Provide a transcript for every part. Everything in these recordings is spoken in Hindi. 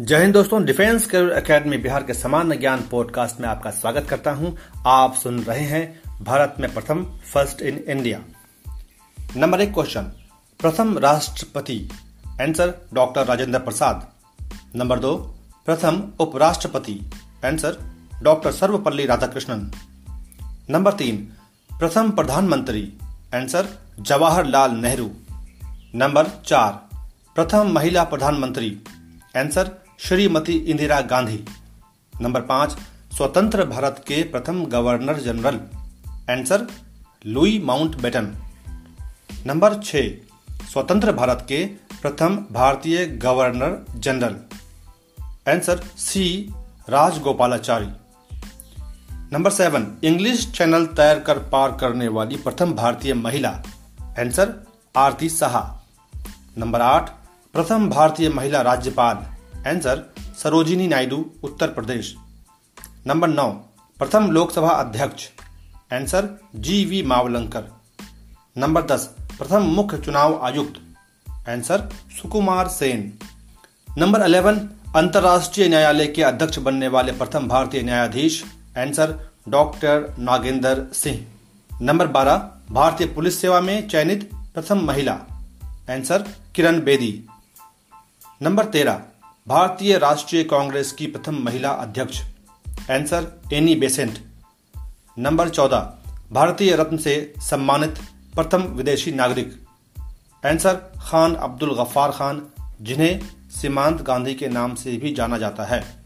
जय हिंद दोस्तों, डिफेंस करियर अकेडमी बिहार के समान ज्ञान पॉडकास्ट में आपका स्वागत करता हूँ। आप सुन रहे हैं भारत में प्रथम फ़र्स्ट इन इंडिया। नंबर एक क्वेश्चन, प्रथम राष्ट्रपति, answer doctor Rajendra Prasad. Number दो, प्रथम उपराष्ट्रपति, answer doctor Sarvepalli Radhakrishnan. Number तीन, प्रथम प्रधानमंत्री, आंसर जवाहरलाल नेहरू। नंबर चार, प्रथम महिला प्रधानमंत्री, आंसर श्रीमती इंदिरा गांधी। नंबर पाँच, स्वतंत्र भारत के प्रथम governor general. Answer Louis Mountbatten number छ, स्वतंत्र भारत के प्रथम भारतीय governor general. Answer C Rajagopalachari. Number seven English Channel तैर कर पार करने वाली प्रथम भारतीय महिला। आंसर आरती साहा। नंबर आठ, प्रथम भारतीय महिला राज्यपाल। आंसर सरोजिनी नायडू उत्तर प्रदेश नंबर नौ प्रथम लोकसभा अध्यक्ष answer G V Mavalankar number दस प्रथम मुख्य चुनाव आयुक्त answer Sukumar Sen number eleven अंतर्राष्ट्रीय न्यायालय के अध्यक्ष बनने वाले प्रथम भारतीय न्यायाधीश answer doctor Nagendra Singh number बारह भारतीय पुलिस सेवा में चयनित प्रथम महिला आंसर किरण बेदी नंबर तेरह भारतीय राष्ट्रीय कांग्रेस की प्रथम महिला अध्यक्ष। आंसर एनी बेसेंट नंबर चौदह, भारतीय रत्न से सम्मानित प्रथम विदेशी नागरिक। आंसर खान अब्दुल गफ्फार खान, जिन्हें सीमांत गांधी के नाम से भी जाना जाता है।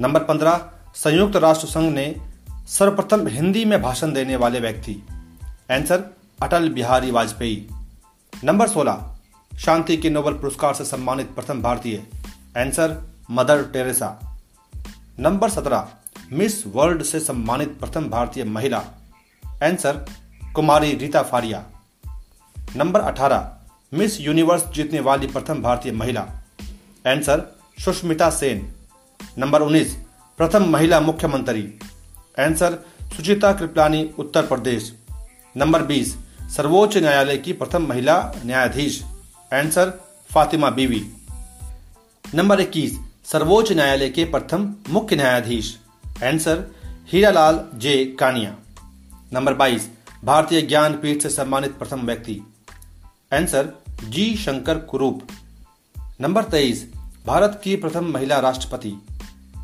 नंबर पंद्रह, संयुक्त राष्ट्र संघ ने सर्वप्रथम हिंदी में भाषण देने वाले व्यक्ति। आंसर अटल बिहारी वाजपेयी। नंबर सोलह, शांति के नोबेल पुरस्कार से सम्मानित प्रथम भारतीय। आंसर मदर टेरेसा नंबर सत्रह मिस वर्ल्ड से सम्मानित प्रथम भारतीय महिला। आंसर कुमारी रीता फारिया नंबर अठारह मिस यूनिवर्स जीतने वाली प्रथम भारतीय महिला। आंसर सुष्मिता सेन नंबर उन्नीस, प्रथम महिला मुख्यमंत्री। आंसर सुचिता कृपलानी उत्तर प्रदेश। नंबर बीस, सर्वोच्च न्यायालय की प्रथम महिला न्यायाधीश। आंसर फातिमा बीवी नंबर 21 सर्वोच्च न्यायालय के प्रथम मुख्य न्यायाधीश। Answer Hiralal J Kania. Number 22 भारतीय ज्ञानपीठ से सम्मानित प्रथम व्यक्ति। आंसर जी शंकर कुरूप। नंबर 23 भारत की प्रथम महिला राष्ट्रपति।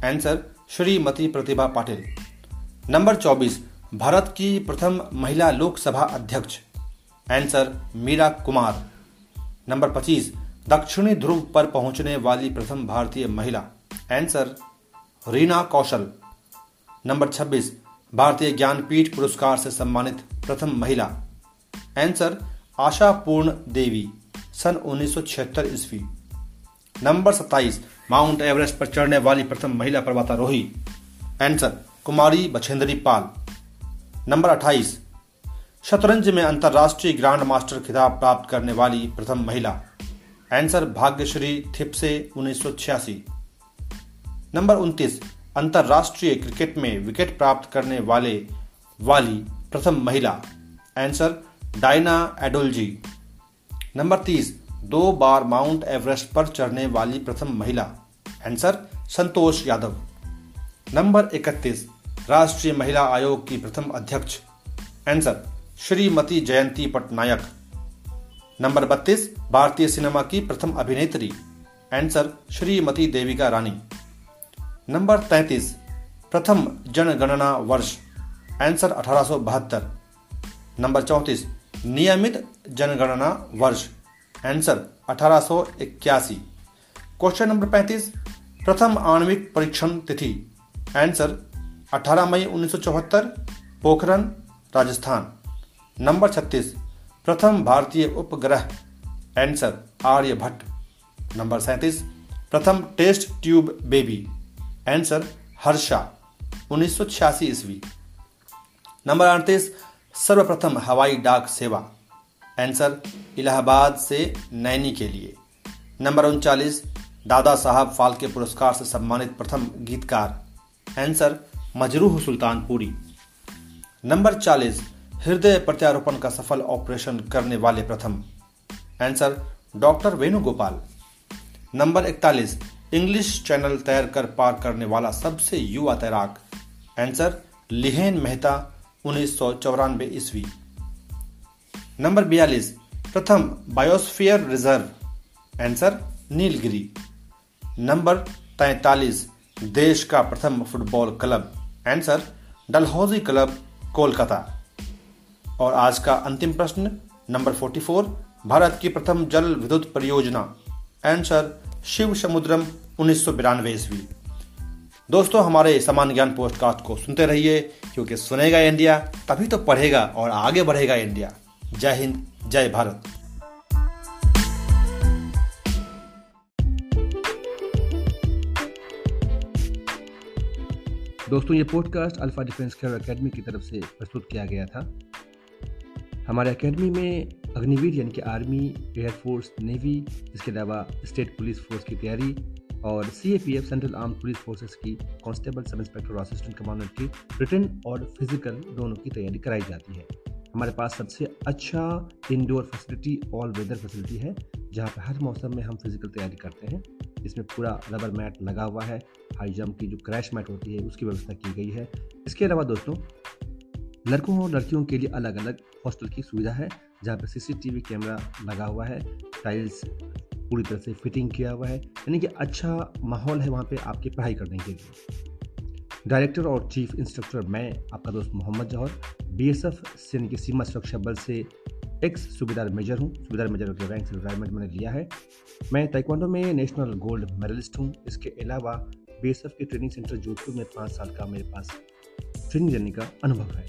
आंसर श्रीमती प्रतिभा पाटिल। नंबर 24 भारत की प्रथम महिला लोकसभा अध्यक्ष। आंसर मीरा कुमार। नंबर 25 दक्षिणी ध्रुव पर पहुँचने वाली प्रथम भारतीय महिला। आंसर रीना कौशल। नंबर 26 भारतीय ज्ञानपीठ पुरस्कार से सम्मानित प्रथम महिला। आंसर आशा पूर्ण देवी, सन 1976 ईस्वी। नंबर 27 माउंट एवरेस्ट पर चढ़ने वाली प्रथम महिला पर्वतारोही। आंसर कुमारी बछेंद्री पाल। नंबर 28 शतरंज में अंतर्राष्ट्रीय ग्रांड मास्टर खिताब प्राप्त करने वाली प्रथम महिला। आंसर भाग्यश्री थिप्से उन्नीस नंबर 29 अंतर्राष्ट्रीय क्रिकेट में विकेट प्राप्त करने वाले वाली प्रथम महिला। आंसर डायना एडोलजी नंबर 30 दो बार माउंट एवरेस्ट पर चढ़ने वाली प्रथम महिला। आंसर संतोष यादव। नंबर 31 राष्ट्रीय महिला आयोग की प्रथम अध्यक्ष। आंसर श्रीमती जयंती पटनायक। नंबर 32 भारतीय सिनेमा की प्रथम अभिनेत्री आंसर श्रीमती देविका रानी। नंबर 33 प्रथम जनगणना वर्ष आंसर अठारह सौ बहत्तर। नंबर 34 नियमित जनगणना वर्ष आंसर अठारह सौ इक्यासी। क्वेश्चन नंबर 35 प्रथम आणविक परीक्षण तिथि आंसर 18 मई उन्नीस पोखरन राजस्थान। नंबर छत्तीस प्रथम भारतीय उपग्रह आंसर आर्यभट्ट। नंबर सैंतीस, प्रथम test tube baby answer Harsha, उन्नीस ईस्वी। नंबर अड़तीस, सर्वप्रथम हवाई डाक सेवा आंसर इलाहाबाद से नैनी के लिए। नंबर उनचालीस, दादा साहब फाल्के पुरस्कार से सम्मानित प्रथम गीतकार आंसर मजरूह सुल्तानपुरी। नंबर चालीस हृदय प्रत्यारोपण का सफल ऑपरेशन करने वाले प्रथम। Answer doctor Venugopal. नंबर इकतालीस इंग्लिश चैनल तैर कर पार करने वाला सबसे युवा तैराक। आंसर लिहेन मेहता उन्नीस सौ चौरानबे ईस्वी। नंबर बयालीस, प्रथम biosphere reserve answer Nilgiri number तैतालीस, देश का प्रथम football club. Answer Dalhousie club Kolkata. और आज का अंतिम प्रश्न, नंबर 44 भारत की प्रथम जल विद्युत परियोजना। आंसर शिव समुद्रम उन्नीस सौ बिरानवे ईस्वी। दोस्तों, हमारे समान ज्ञान पोस्टकास्ट को सुनते रहिए, क्योंकि सुनेगा इंडिया, तभी तो पढ़ेगा और आगे बढ़ेगा इंडिया। जय हिंद, जय भारत। दोस्तों, ये podcast alpha defence care academy की तरफ़ से प्रस्तुत किया गया था। हमारे एकेडमी में अग्निवीर यानी कि आर्मी एयरफोर्स नेवी इसके अलावा स्टेट पुलिस फोर्स की तैयारी और C A P F central arm police forces की कांस्टेबल सब इंस्पेक्टर और असिस्टेंट कमांडेंट की रिटर्न और फ़िज़िकल दोनों की तैयारी कराई जाती है। हमारे पास सबसे अच्छा indoor facility all weather facility है, जहाँ पर हर मौसम में हम फ़िज़िकल तैयारी करते हैं। इसमें पूरा रबर मैट लगा हुआ है हाई जंप की जो क्रैश मैट होती है, उसकी व्यवस्था की गई है। इसके अलावा दोस्तों, लड़कों और लड़कियों के लिए अलग अलग हॉस्टल की सुविधा है, जहाँ पर सीसीटीवी कैमरा लगा हुआ है टाइल्स पूरी तरह से फिटिंग किया हुआ है, यानी कि अच्छा माहौल है वहाँ पे आपकी पढ़ाई करने के लिए। डायरेक्टर और चीफ इंस्ट्रक्टर मैं, आपका दोस्त Mohammad Jauhar B S F यानी कि सीमा सुरक्षा बल से एक्स सूबेदार मेजर हूँ, सूबेदार मेजर के रैंक से रिटायरमेंट मैंने लिया है। मैं ताइक्वांडो में नेशनल गोल्ड मेडलिस्ट हूँ, इसके अलावा बी एस एफ़ के ट्रेनिंग सेंटर जोधपुर में पाँच साल का मेरे पास ट्रेनिंग देने का अनुभव है।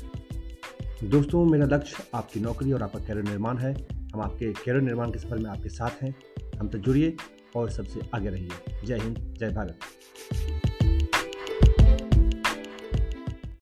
दोस्तों, मेरा लक्ष्य आपकी नौकरी और आपका कैरियर निर्माण है। हम आपके कैरियर निर्माण के सफ़र में आपके साथ हैं। हम तो जुड़िए और सबसे आगे रहिए। जय हिंद, जय भारत।